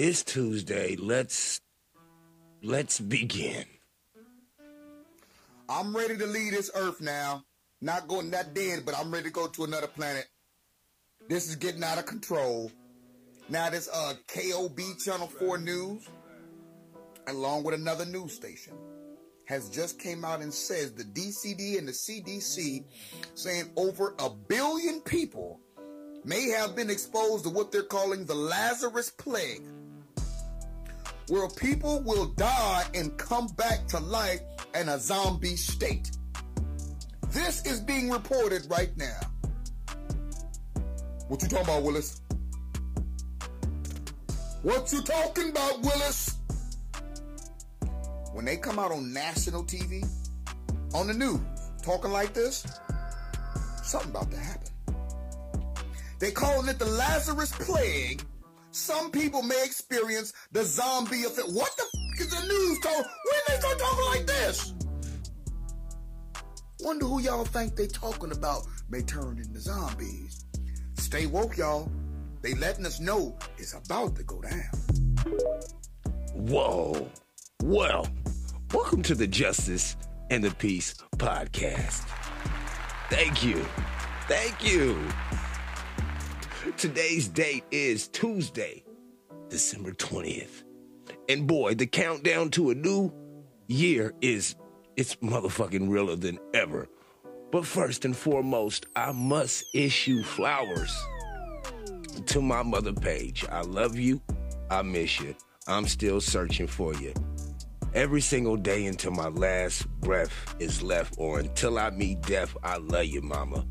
It's Tuesday. Let's let's begin. I'm ready to leave this earth now. Not going that dead, but I'm ready to go to another planet. This is getting out of control. Now this uh KOB Channel 4 News, along with another news station, has just came out and says the DCD and the CDC saying over a billion people may have been exposed to what they're calling the Lazarus plague, where people will die and come back to life in a zombie state. This is being reported right now. What you talking about, Willis? What you talking about, Willis? When they come out on national TV, on the news, talking like this, something about to happen. They calling it the Lazarus plague. Some people may experience the zombie effect. What the f- is the news talking? When they start talking like this? Wonder who y'all think they talking about may turn into zombies. Stay woke, y'all. They letting us know it's about to go down. Whoa. Well, welcome to the Justice and the Peace podcast. Thank you. Thank you. Today's date is Tuesday, December 20th. And boy, the countdown to a new year is it's motherfucking realer than ever. But first and foremost, I must issue flowers to my mother page. I love you. I miss you. I'm still searching for you. Every single day until my last breath is left, or until I meet death, I love you, mama.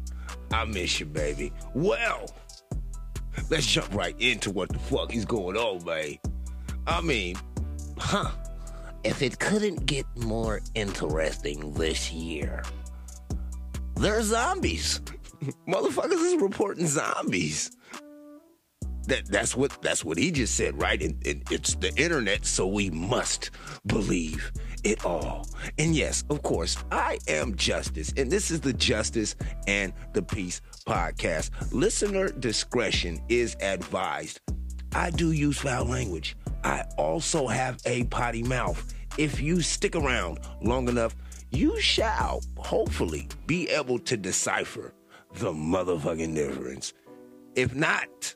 I miss you, baby. Well, let's jump right into what the fuck is going on, man. I mean, huh? If it couldn't get more interesting this year, there's zombies. Motherfuckers is reporting zombies. That that's what that's what he just said, right? And, and it's the internet, so we must believe it all. And yes, of course, I am Justice, and this is the Justice and the Peace podcast. Listener discretion is advised. I do use foul language. I also have a potty mouth. If you stick around long enough, you shall hopefully be able to decipher the motherfucking difference. If not,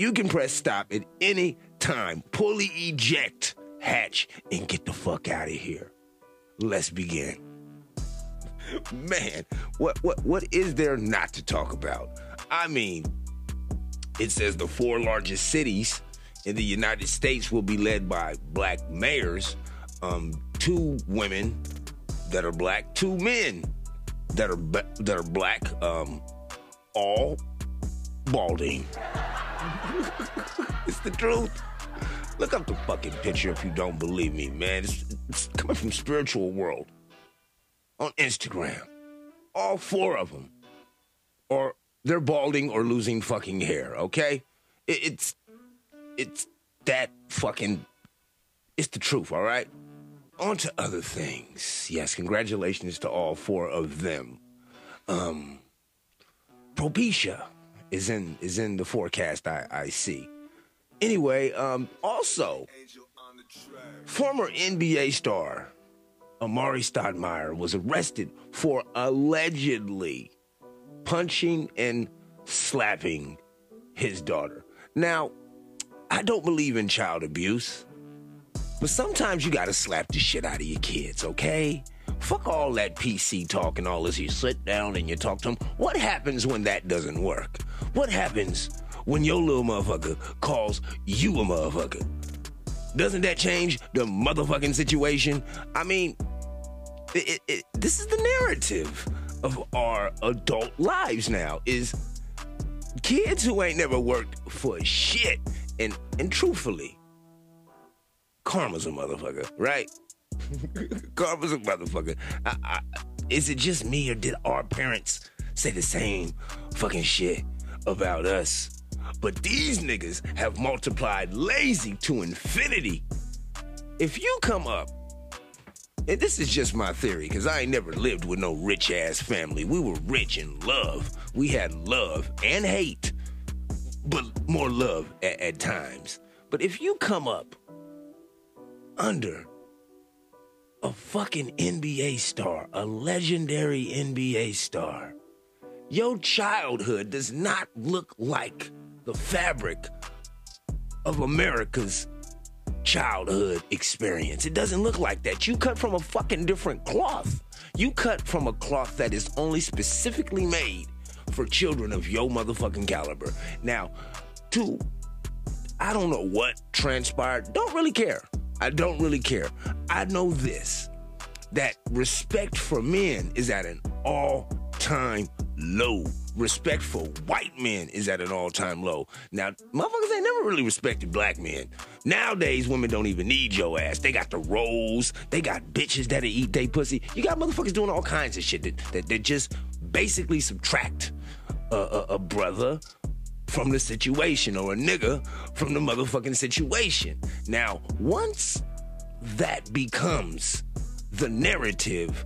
you can press stop at any time, pull the eject hatch, and get the fuck out of here. Let's begin. Man, what what what is there not to talk about? I mean, it says the four largest cities in the United States will be led by black mayors, um, two women that are black, two men that are that are black, um, all balding. it's the truth. Look up the fucking picture if you don't believe me, man. It's, it's coming from spiritual world on Instagram. All four of them, or they're balding or losing fucking hair. Okay, it, it's it's that fucking. It's the truth. All right. On to other things. Yes, congratulations to all four of them. Um, Propecia is in is in the forecast I, I see. Anyway, um, also former NBA star Amar'e Stoudemire was arrested for allegedly punching and slapping his daughter. Now, I don't believe in child abuse, but sometimes you gotta slap the shit out of your kids, okay? Fuck all that PC talk and all this. You sit down and you talk to them. What happens when that doesn't work? What happens when your little motherfucker calls you a motherfucker? Doesn't that change the motherfucking situation? I mean, it, it, this is the narrative of our adult lives now is kids who ain't never worked for shit and and truthfully karma's a motherfucker right karma's a motherfucker I, I, is it just me or did our parents say the same fucking shit about us but these niggas have multiplied lazy to infinity if you come up and this is just my theory, because I ain't never lived with no rich ass family. We were rich in love. We had love and hate, but more love at, at times. But if you come up under a fucking NBA star, a legendary NBA star, your childhood does not look like the fabric of America's childhood experience. It doesn't look like that. You cut from a fucking different cloth. You cut from a cloth that is only specifically made for children of your motherfucking caliber. Now, two, I don't know what transpired. Don't really care. I don't really care. I know this that respect for men is at an all time low. Respect for white men is at an all time low. Now, motherfuckers ain't never really respected black men. Nowadays, women don't even need your ass. They got the rolls, they got bitches that'll eat they pussy. You got motherfuckers doing all kinds of shit that, that, that just basically subtract a, a, a brother from the situation or a nigga from the motherfucking situation. Now, once that becomes the narrative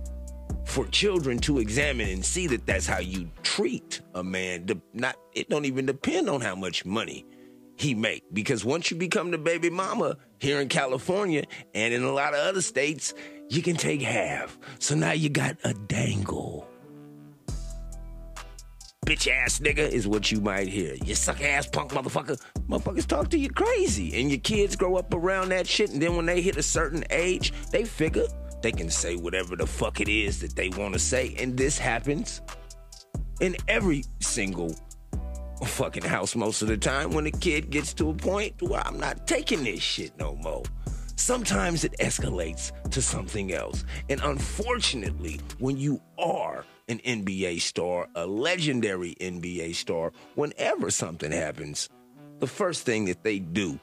for children to examine and see that that's how you treat a man. Not it don't even depend on how much money he make because once you become the baby mama here in California and in a lot of other states, you can take half. So now you got a dangle. Bitch ass nigga is what you might hear. You suck ass punk motherfucker. Motherfuckers talk to you crazy. And your kids grow up around that shit. And then when they hit a certain age, they figure they can say whatever the fuck it is that they want to say. And this happens in every single fucking house most of the time when a kid gets to a point where I'm not taking this shit no more. Sometimes it escalates to something else. And unfortunately, when you are an NBA star, a legendary NBA star, whenever something happens, the first thing that they do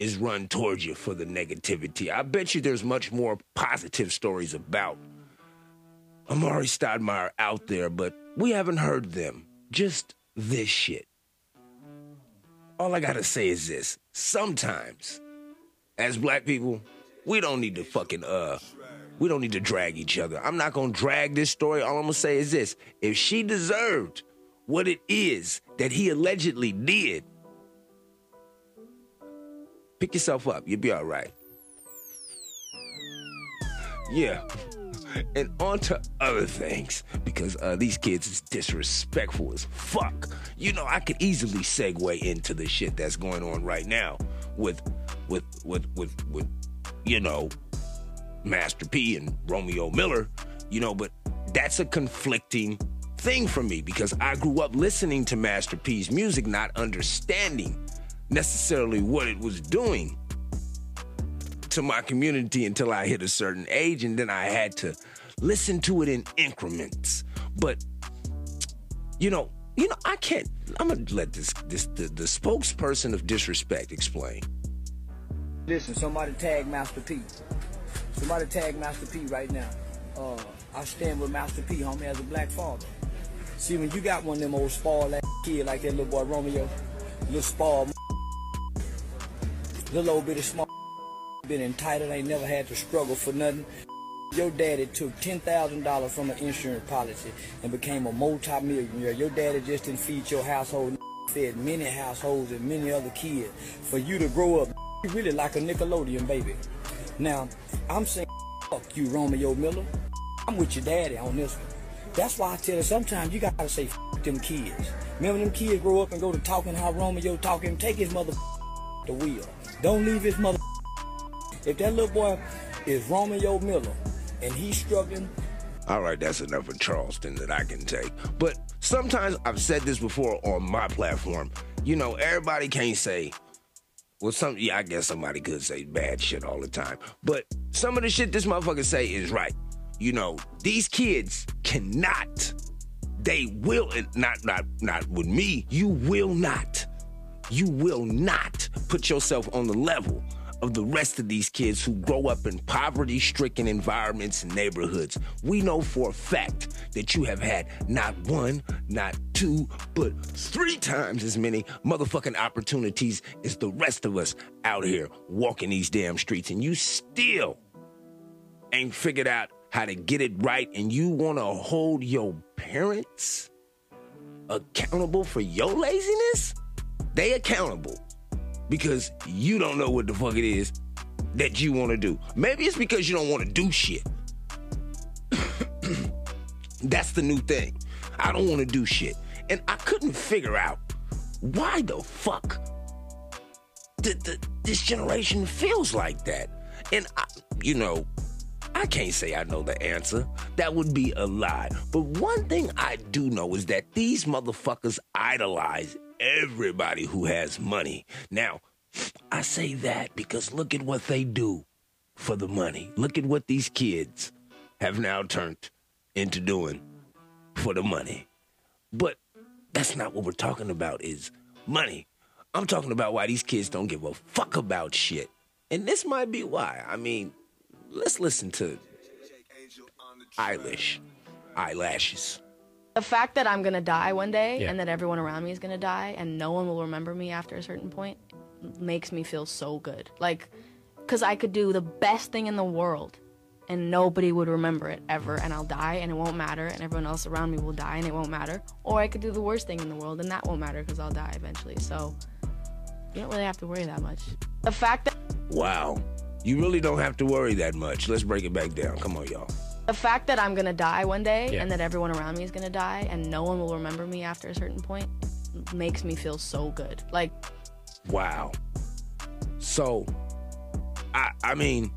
is run towards you for the negativity. I bet you there's much more positive stories about Amar'e Stoudemire out there, but we haven't heard them. Just this shit. All I gotta say is this. Sometimes, as black people, we don't need to fucking, uh, we don't need to drag each other. I'm not gonna drag this story. All I'm gonna say is this. If she deserved what it is that he allegedly did, Pick yourself up. You'll be all right. Yeah. And on to other things because uh, these kids is disrespectful as fuck. You know, I could easily segue into the shit that's going on right now with, with, with, with, with, you know, Master P and Romeo Miller. You know, but that's a conflicting thing for me because I grew up listening to Master P's music, not understanding necessarily what it was doing to my community until I hit a certain age, and then I had to listen to it in increments. But you know, you know, I can't. I'm gonna let this this the, the spokesperson of disrespect explain. Listen, somebody tag Master P. Somebody tag Master P right now. Uh, I stand with Master P, homie, as a black father. See, when you got one of them old spoiled ass kid like that little boy Romeo, little spoiled Little old bitty small been entitled, ain't never had to struggle for nothing. Your daddy took $10,000 from an insurance policy and became a multi-millionaire. Your daddy just didn't feed your household, fed many households and many other kids. For you to grow up, you really like a Nickelodeon baby. Now, I'm saying, fuck you, Romeo Miller. I'm with your daddy on this one. That's why I tell you, sometimes you gotta say, fuck them kids. Remember them kids grow up and go to talking how Romeo talking, take his mother the wheel. Don't leave his mother. If that little boy is Romeo Miller and he's struggling. All right, that's enough of Charleston that I can take. But sometimes I've said this before on my platform. You know, everybody can't say, well, some yeah, I guess somebody could say bad shit all the time. But some of the shit this motherfucker say is right. You know, these kids cannot, they will not not not with me, you will not you will not put yourself on the level of the rest of these kids who grow up in poverty stricken environments and neighborhoods. We know for a fact that you have had not one, not two, but three times as many motherfucking opportunities as the rest of us out here walking these damn streets, and you still ain't figured out how to get it right, and you wanna hold your parents accountable for your laziness? They accountable. because you don't know what the fuck it is that you want to do. Maybe it's because you don't want to do shit. That's the new thing. I don't want to do shit. And I couldn't figure out why the fuck th- th- this generation feels like that. And, I, you know, I can't say I know the answer. That would be a lie. But one thing I do know is that these motherfuckers idolize everybody who has money. Now, I say that because look at what they do for the money. Look at what these kids have now turned into doing for the money. But that's not what we're talking about is money. I'm talking about why these kids don't give a fuck about shit. And this might be why. I mean, let's listen to Eilish. Eyelashes. The fact that I'm gonna die one day Yeah. and that everyone around me is gonna die and no one will remember me after a certain point makes me feel so good. Like, cause I could do the best thing in the world and nobody would remember it ever and I'll die and it won't matter and everyone else around me will die and it won't matter. Or I could do the worst thing in the world and that won't matter because I'll die eventually. So you don't really have to worry that much. The fact that Wow. You really don't have to worry that much. Let's break it back down. Come on, y'all. The fact that I'm gonna die one day Yeah. and that everyone around me is gonna die and no one will remember me after a certain point makes me feel so good. Like Wow. So, I I mean,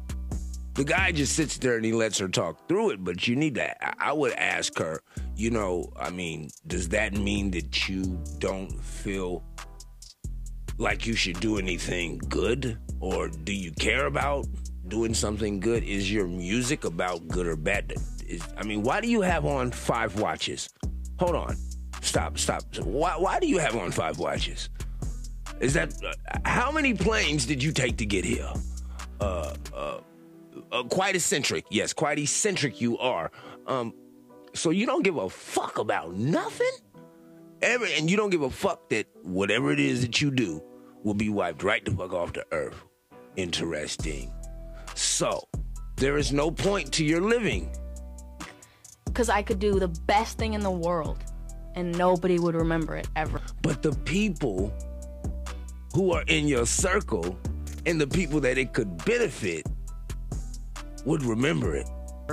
the guy just sits there and he lets her talk through it, but you need to. I- I would ask her, you know, I mean, does that mean that you don't feel like you should do anything good? Or do you care about doing something good? Is your music about good or bad? Is, I mean, why do you have on five watches? Hold on. Stop, stop. Why, why do you have on five watches? Is that how many planes did you take to get here? Uh, uh, uh, quite eccentric. Yes, quite eccentric you are. Um, so you don't give a fuck about nothing? Every, and you don't give a fuck that whatever it is that you do will be wiped right the fuck off the earth. Interesting. So, there is no point to your living. because I could do the best thing in the world and nobody would remember it ever. But the people who are in your circle and the people that it could benefit would remember it.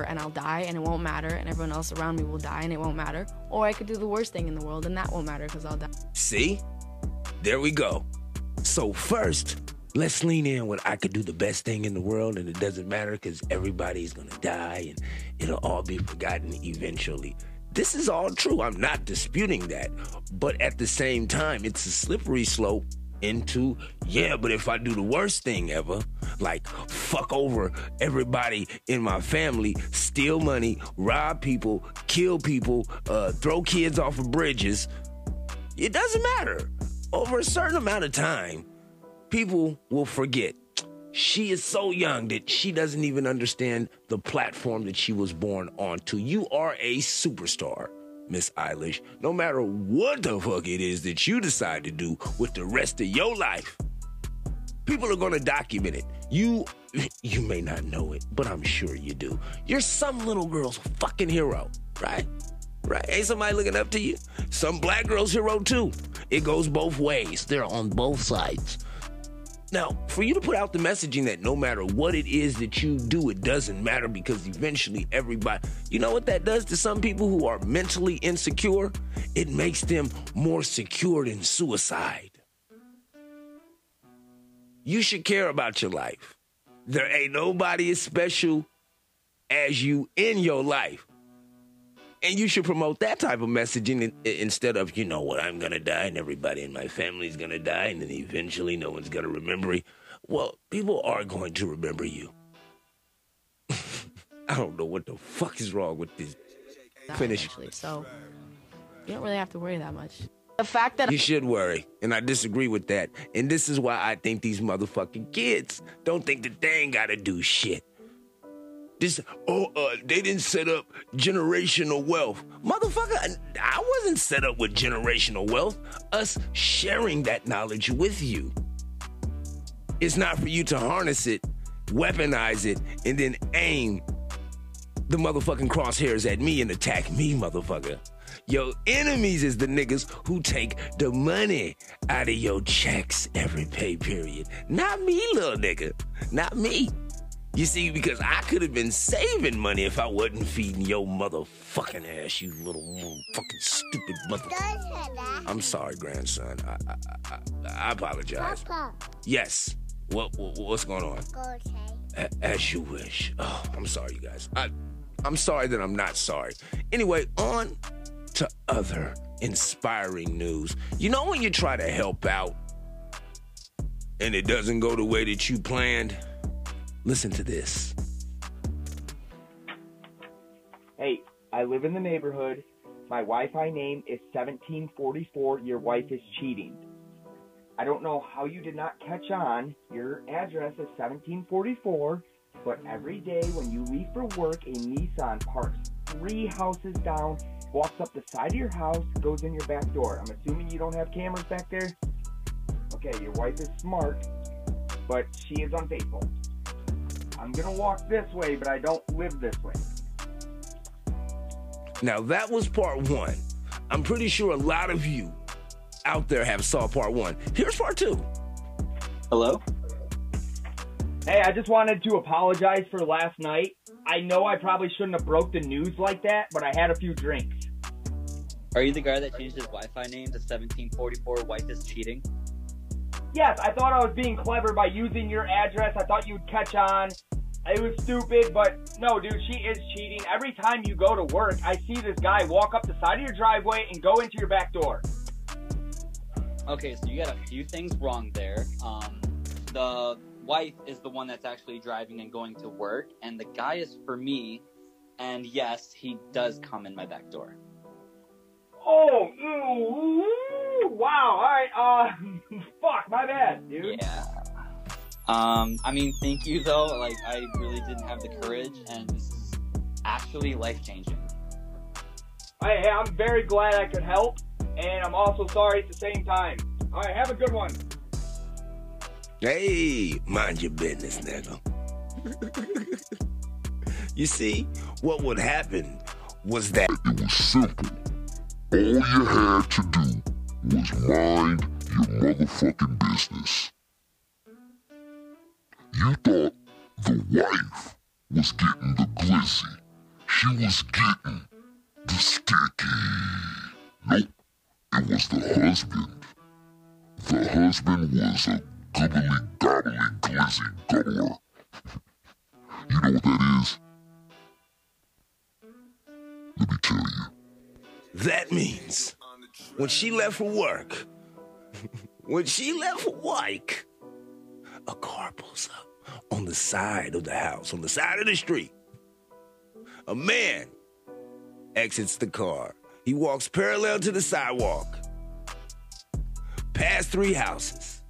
And I'll die and it won't matter and everyone else around me will die and it won't matter. Or I could do the worst thing in the world and that won't matter because I'll die. See? There we go. So, first, let's lean in when I could do the best thing in the world and it doesn't matter because everybody's gonna die and it'll all be forgotten eventually. This is all true. I'm not disputing that. But at the same time, it's a slippery slope into, yeah, but if I do the worst thing ever, like fuck over everybody in my family, steal money, rob people, kill people, uh, throw kids off of bridges, it doesn't matter. Over a certain amount of time, people will forget. She is so young that she doesn't even understand the platform that she was born onto. You are a superstar, Miss Eilish. No matter what the fuck it is that you decide to do with the rest of your life, people are going to document it. You you may not know it, but I'm sure you do. You're some little girl's fucking hero, right? Right? Ain't somebody looking up to you? Some black girl's hero too. It goes both ways. They're on both sides. Now, for you to put out the messaging that no matter what it is that you do, it doesn't matter because eventually everybody, you know what that does to some people who are mentally insecure? It makes them more secure than suicide. You should care about your life. There ain't nobody as special as you in your life. And you should promote that type of messaging instead of, you know what, I'm to die and everybody in my family's to die and then eventually no one's to remember me. Well, people are going to remember you. I don't know what the fuck is wrong with this. Die Finish. eventually. So you don't really have to worry that much. The fact that You should worry, and I disagree with that. And this is why I think these motherfucking kids don't think that they ain't gotta do shit. This, oh, uh, they didn't set up generational wealth. Motherfucker, I wasn't set up with generational wealth. Us sharing that knowledge with you. It's not for you to harness it, weaponize it, and then aim the motherfucking crosshairs at me and attack me, motherfucker. Your enemies is the niggas who take the money out of your checks every pay period. Not me, little nigga. Not me. You see, because I could have been saving money if I wasn't feeding your motherfucking ass, you little fucking stupid mother. I'm sorry, grandson. I I, I, I apologize. Papa, Yes. What, what what's going on? okay. As you wish. Oh, I'm sorry, you guys. I, I'm sorry that I'm not sorry. Anyway, on to other inspiring news. You know when you try to help out and it doesn't go the way that you planned? Listen to this. Hey, I live in the neighborhood. My Wi-Fi name is 1744. Your wife is cheating. I don't know how you did not catch on. Your address is 1744, but every day when you leave for work, a Nissan parks three houses down, walks up the side of your house, goes in your back door. I'm assuming you don't have cameras back there? Okay, your wife is smart, but she is unfaithful. I'm gonna walk this way, but I don't live this way. Now that was part one. I'm pretty sure a lot of you out there have saw part one. Here's part two. Hello? Hey, I just wanted to apologize for last night. I know I probably shouldn't have broke the news like that, but I had a few drinks. Are you the guy that changed his Wi-Fi name to 1744 Wife is Cheating? Yes, I thought I was being clever by using your address. I thought you'd catch on. It was stupid, but no, dude, she is cheating. Every time you go to work, I see this guy walk up the side of your driveway and go into your back door. Okay, so you got a few things wrong there. Um, the wife is the one that's actually driving and going to work, and the guy is for me. And yes, he does come in my back door. Oh, ooh, ooh, wow. All right, uh, fuck, my bad, dude. Yeah. Um, I mean, thank you though. Like, I really didn't have the courage, and this is actually life changing. Hey, hey, I'm very glad I could help, and I'm also sorry at the same time. All right, have a good one. Hey, mind your business, nigga. you see, what would happen was that It was simple. All you had to do was mind your motherfucking business. You thought the wife was getting the glizzy. She was getting the sticky. Nope, it was the husband. The husband was a gubbly gobbly glizzy gobbler. You know what that is? Let me tell you. That means when she left for work, when she left for work, a car pulls up on the side of the house, on the side of the street. A man exits the car. He walks parallel to the sidewalk, past three houses,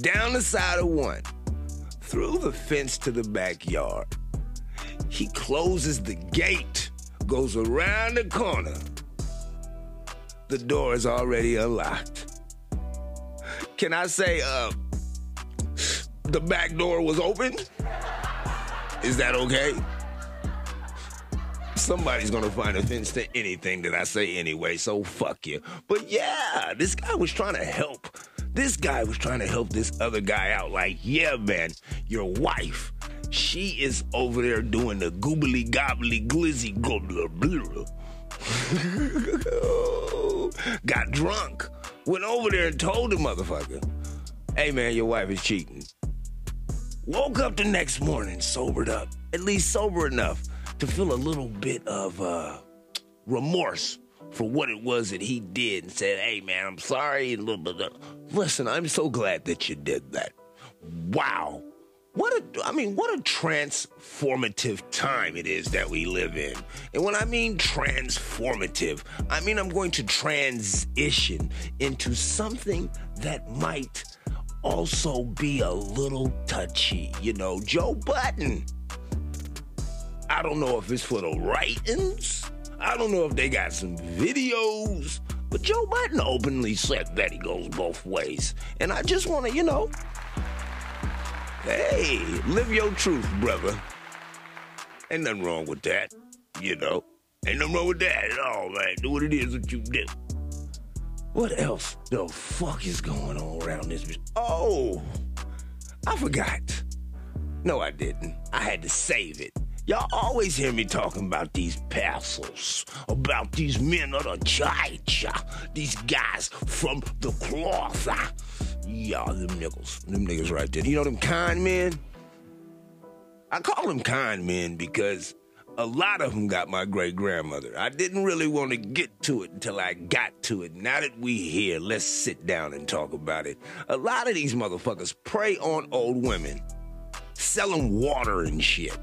down the side of one, through the fence to the backyard. He closes the gate, goes around the corner. The door is already unlocked. Can I say, uh, the back door was open? Is that okay? Somebody's gonna find offense to anything that I say anyway, so fuck you. But yeah, this guy was trying to help. This guy was trying to help this other guy out. Like, yeah, man, your wife, she is over there doing the goobly gobbly glizzy gobbler blah. Got drunk, went over there and told the motherfucker, hey man, your wife is cheating. Woke up the next morning sobered up, at least sober enough to feel a little bit of uh, remorse for what it was that he did and said, hey man, I'm sorry. Listen, I'm so glad that you did that. Wow. What a, I mean, what a transformative time it is that we live in. And when I mean transformative, I mean I'm going to transition into something that might also be a little touchy. You know, Joe Budden. I don't know if it's for the writings. I don't know if they got some videos. But Joe Biden openly said that he goes both ways. And I just want to, you know, hey, live your truth, brother. Ain't nothing wrong with that, you know. Ain't nothing wrong with that at all, man. Do what it is that you do. What else the fuck is going on around this? Oh, I forgot. No, I didn't. I had to save it. Y'all always hear me talking about these parcels, about these men of the church, these guys from the cloth. Ah. Y'all, them niggas, them niggas right there. You know them kind men? I call them kind men because a lot of them got my great grandmother. I didn't really want to get to it until I got to it. Now that we here, let's sit down and talk about it. A lot of these motherfuckers prey on old women, sell them water and shit,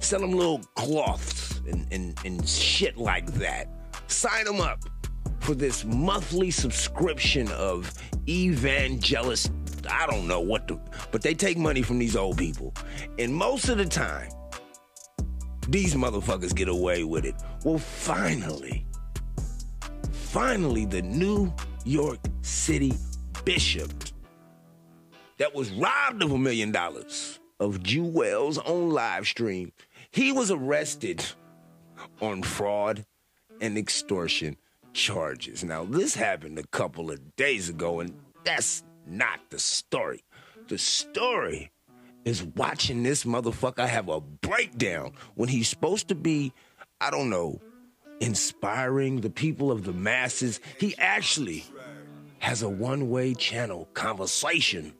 sell them little cloths and, and, and shit like that. Sign them up for this monthly subscription of evangelist. I don't know what but they take money from these old people. And most of the time, these motherfuckers get away with it. Well, finally, finally, the New York City bishop that was robbed of a million dollars of Jewel's on live stream, he was arrested on fraud and extortion charges. Now, this happened a couple of days ago, and that's not the story. The story is watching this motherfucker have a breakdown when he's supposed to be, I don't know, inspiring the people of the masses. He actually has a one way channel conversation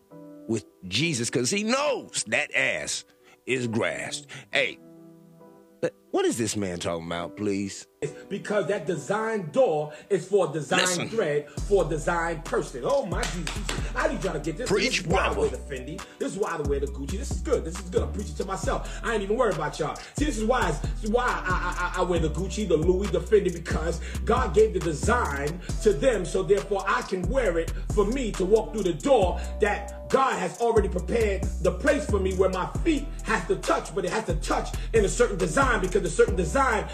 with Jesus because he knows that ass is grassed. Hey, what is this man talking about, please? Because that design door is for a design Listen. thread for a design person. Oh my Jesus! I need y'all to get this. Preach, this is why I wear the Fendi. This is why I wear the Gucci. This is good. This is good. I'm preaching to myself. I ain't even worried about y'all. See, this is why. This is why I, I, I, I wear the Gucci, the Louis, the Fendi because God gave the design to them, so therefore I can wear it for me to walk through the door that God has already prepared the place for me where my feet has to touch, but it has to touch in a certain design because a certain design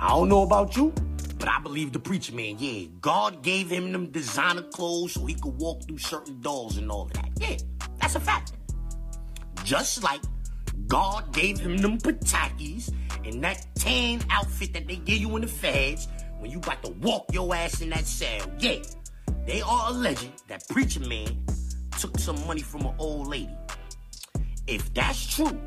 I don't know about you, but I believe the preacher man, yeah. God gave him them designer clothes so he could walk through certain doors and all of that. Yeah, that's a fact. Just like God gave him them patakis and that tan outfit that they give you in the feds when you about to walk your ass in that cell. Yeah, they are alleging that preacher man took some money from an old lady. If that's true,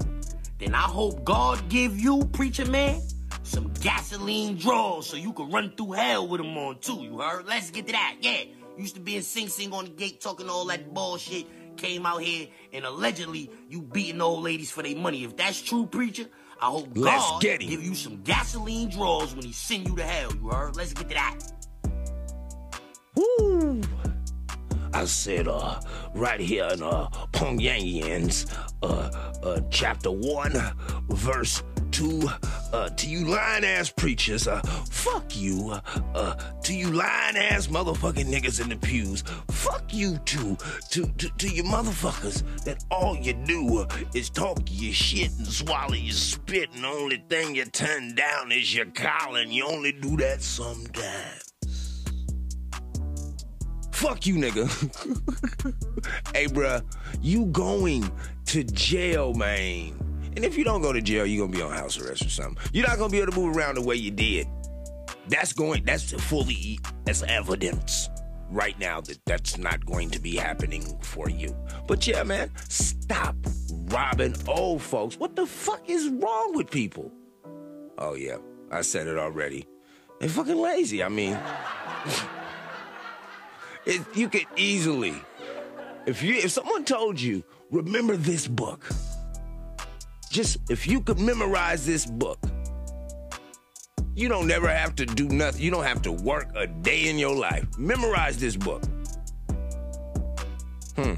then I hope God give you, preacher man, some gasoline draws so you can run through hell with them on too. You heard? Let's get to that. Yeah. Used to be in Sing Sing on the gate talking all that bullshit. Came out here and allegedly you beating the old ladies for their money. If that's true, preacher, I hope Let's God give you some gasoline draws when he send you to hell. You heard? Let's get to that. Woo! I said, uh, right here in uh, Pyongyang's, uh, uh, chapter one, verse two, uh, to you lying ass preachers, uh, fuck you, uh, to you lying ass motherfucking niggas in the pews, fuck you too, to, to, to you motherfuckers that all you do uh, is talk your shit and swallow your spit, and the only thing you turn down is your collar, you only do that sometimes. Fuck you, nigga. hey, bruh, you going to jail, man. And if you don't go to jail, you're gonna be on house arrest or something. You're not gonna be able to move around the way you did. That's going, that's fully, that's evidence right now that that's not going to be happening for you. But yeah, man, stop robbing old folks. What the fuck is wrong with people? Oh, yeah, I said it already. They're fucking lazy. I mean, it, you could easily, if you if someone told you, remember this book. Just if you could memorize this book, you don't never have to do nothing. You don't have to work a day in your life. Memorize this book. Hmm.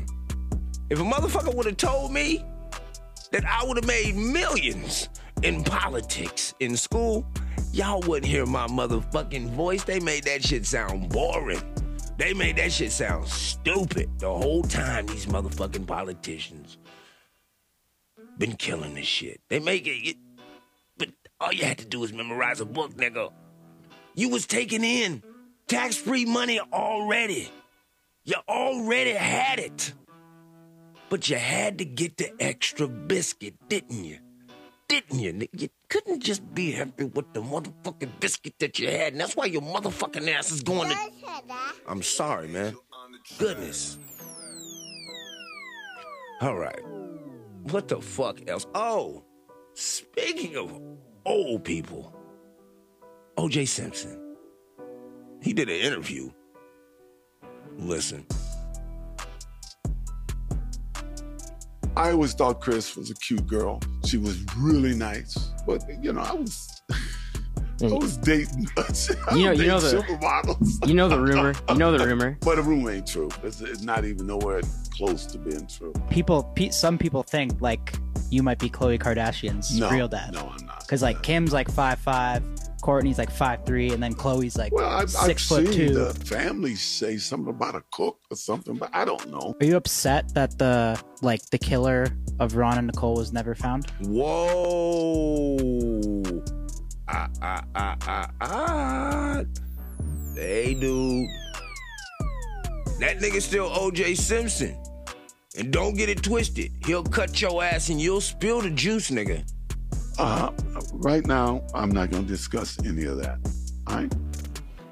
If a motherfucker would have told me that I would have made millions in politics in school, y'all wouldn't hear my motherfucking voice. They made that shit sound boring. They made that shit sound stupid the whole time these motherfucking politicians been killing this shit. They make it, it but all you had to do is memorize a book, nigga. You was taking in tax-free money already. You already had it. But you had to get the extra biscuit, didn't you? didn't you? nigga? You couldn't just be happy with the motherfucking biscuit that you had, and that's why your motherfucking ass is going to. I'm sorry, man. Goodness. All right. What the fuck else? Oh, speaking of old people, O.J. Simpson. He did an interview. Listen. I always thought Chris was a cute girl. She was really nice, but you know, I was, I was dating. You know- was you know the- supermodels. you know the rumor. You know the rumor. But the rumor ain't true. It's, it's not even nowhere close to being true. People, pe- some people think like you might be Khloe Kardashian's No, real dad. no, I'm not. Because like Kim's like five five, Kourtney's like five three, and then Khloe's like Well, I've, 6 I've foot seen two. the family say something about a cook or something, but I don't know. Are you upset that the like the killer of Ron and Nicole was never found? Whoa. Ah, ah, ah, ah, ah. Hey, dude. That nigga still OJ Simpson. And don't get it twisted. He'll cut your ass and you'll spill the juice, nigga. Uh, right now, I'm not going to discuss any of that. All right?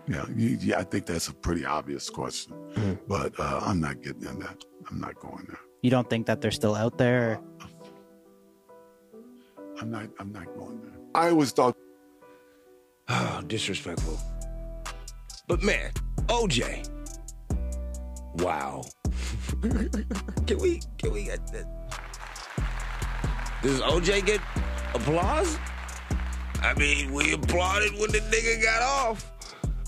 Yeah, you, yeah, I think that's a pretty obvious question, but uh, I'm not getting in that. I'm not going there. You don't think that they're still out there? I'm not. I'm not going there. I always thought. Oh, disrespectful. But man, OJ. Wow. can we can we get that? Does OJ get applause? I mean, we applauded when the nigga got off.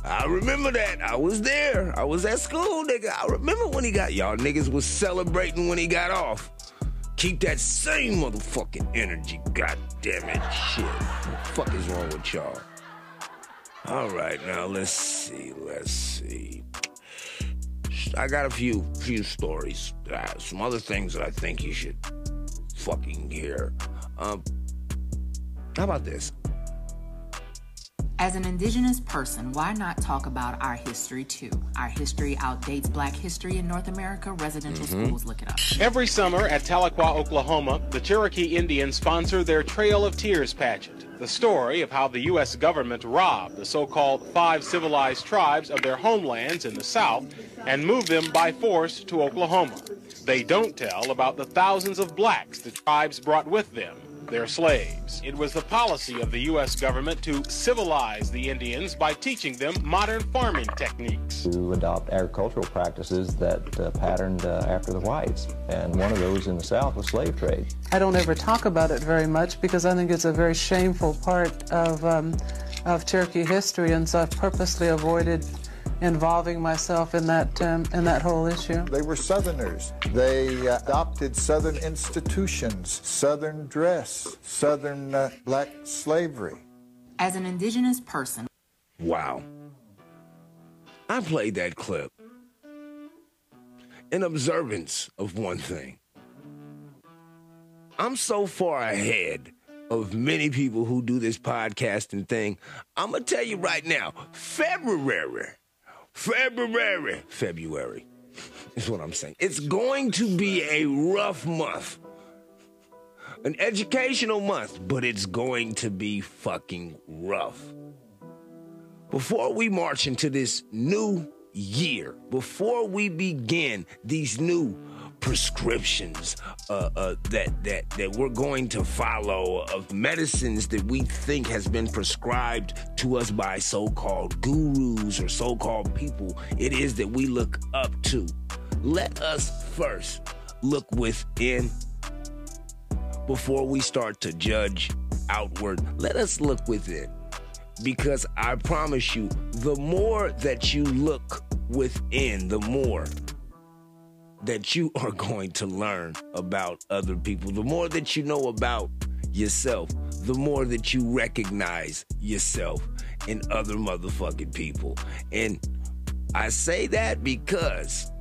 I remember that. I was there. I was at school, nigga. I remember when he got y'all niggas was celebrating when he got off. Keep that same motherfucking energy, god damn it. Shit. What the fuck is wrong with y'all? All right, now let's see. Let's see. I got a few few stories. Uh, some other things that I think you should fucking hear. Um, how about this? As an indigenous person, why not talk about our history too? Our history outdates black history in North America. Residential Mhm. schools, look it up. Every summer at Tahlequah, Oklahoma, the Cherokee Indians sponsor their Trail of Tears pageant, the story of how the U.S. government robbed the so-called five civilized tribes of their homelands in the South and moved them by force to Oklahoma. They don't tell about the thousands of blacks the tribes brought with them, their slaves. It was the policy of the U.S. government to civilize the Indians by teaching them modern farming techniques. to adopt agricultural practices that uh, patterned uh, after the whites. And one of those in the South was slave trade. I don't ever talk about it very much because I think it's a very shameful part of um, of Cherokee history, and so I've purposely avoided involving myself in that um, in that whole issue. They were Southerners. They uh, adopted Southern institutions, Southern dress, Southern uh, black slavery. As an indigenous person, Wow. I played that clip in observance of one thing. I'm so far ahead of many people who do this podcasting thing. I'm going to tell you right now February, February, February. Is what I'm saying. It's going to be a rough month, an educational month, but it's going to be fucking rough. Before we march into this new year, before we begin these new prescriptions uh, uh, that that that we're going to follow of medicines that we think has been prescribed to us by so-called gurus or so-called people. It is that we look up to. Let us first look within before we start to judge outward. Let us look within because I promise you, the more that you look within, the more that you are going to learn about other people. The more that you know about yourself, the more that you recognize yourself in other motherfucking people. And I say that because,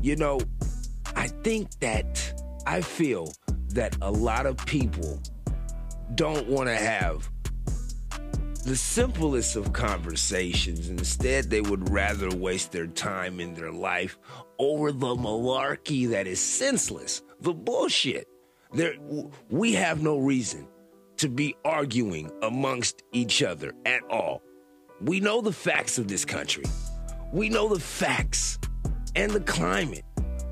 you know, I think that I feel that a lot of people don't want to have the simplest of conversations. Instead, they would rather waste their time in their life over the malarkey that is senseless, the bullshit. There, we have no reason to be arguing amongst each other at all. We know the facts of this country. We know the facts and the climate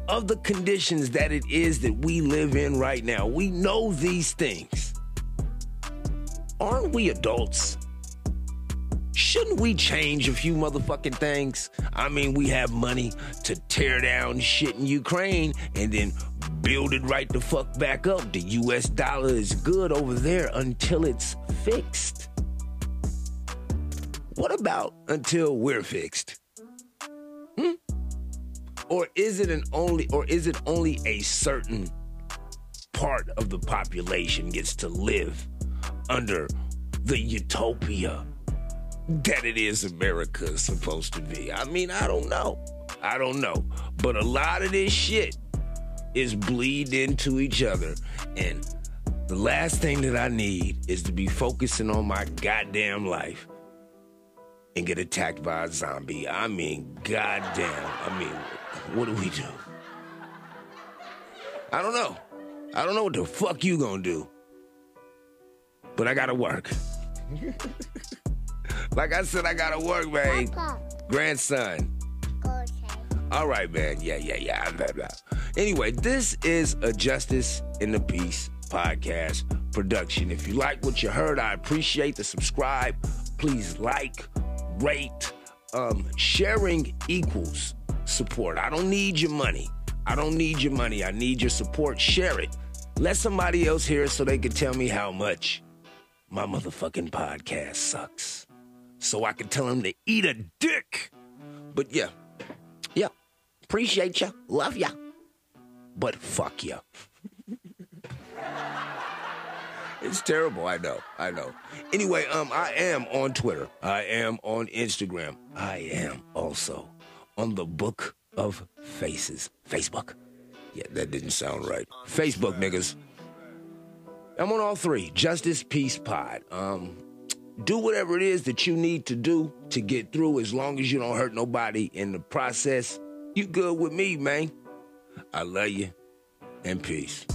of the conditions that it is that we live in right now. We know these things. Aren't we adults? Shouldn't we change a few motherfucking things? I mean, we have money to tear down shit in Ukraine and then build it right the fuck back up. The US dollar is good over there until it's fixed. What about until we're fixed? Hmm? Or is it an only or is it only a certain part of the population gets to live under the utopia that it is America supposed to be? I mean, I don't know. I don't know. But a lot of this shit is bleed into each other. And the last thing that I need is to be focusing on my goddamn life and get attacked by a zombie. I mean, goddamn. I mean, what do we do? I don't know. I don't know what the fuck you gonna do. But I gotta work. like I said, I gotta work, man. Grandson. Okay. All right, man. Yeah, yeah, yeah. Blah, blah. Anyway, this is a Justice in the Peace podcast production. If you like what you heard, I appreciate the subscribe. Please like, rate. Um, sharing equals support. I don't need your money. I don't need your money. I need your support. Share it. Let somebody else hear it so they can tell me how much my motherfucking podcast sucks. So I can tell him to eat a dick. But yeah, yeah. Appreciate ya. Love ya. But fuck ya. It's terrible. I know. I know. Anyway, um, I am on Twitter. I am on Instagram. I am also on the Book of Faces. Facebook. Yeah, that didn't sound right. Facebook, niggas. I'm on all three. Justice, Peace, Pod. Um, do whatever it is that you need to do to get through as long as you don't hurt nobody in the process. You good with me, man. I love you and peace.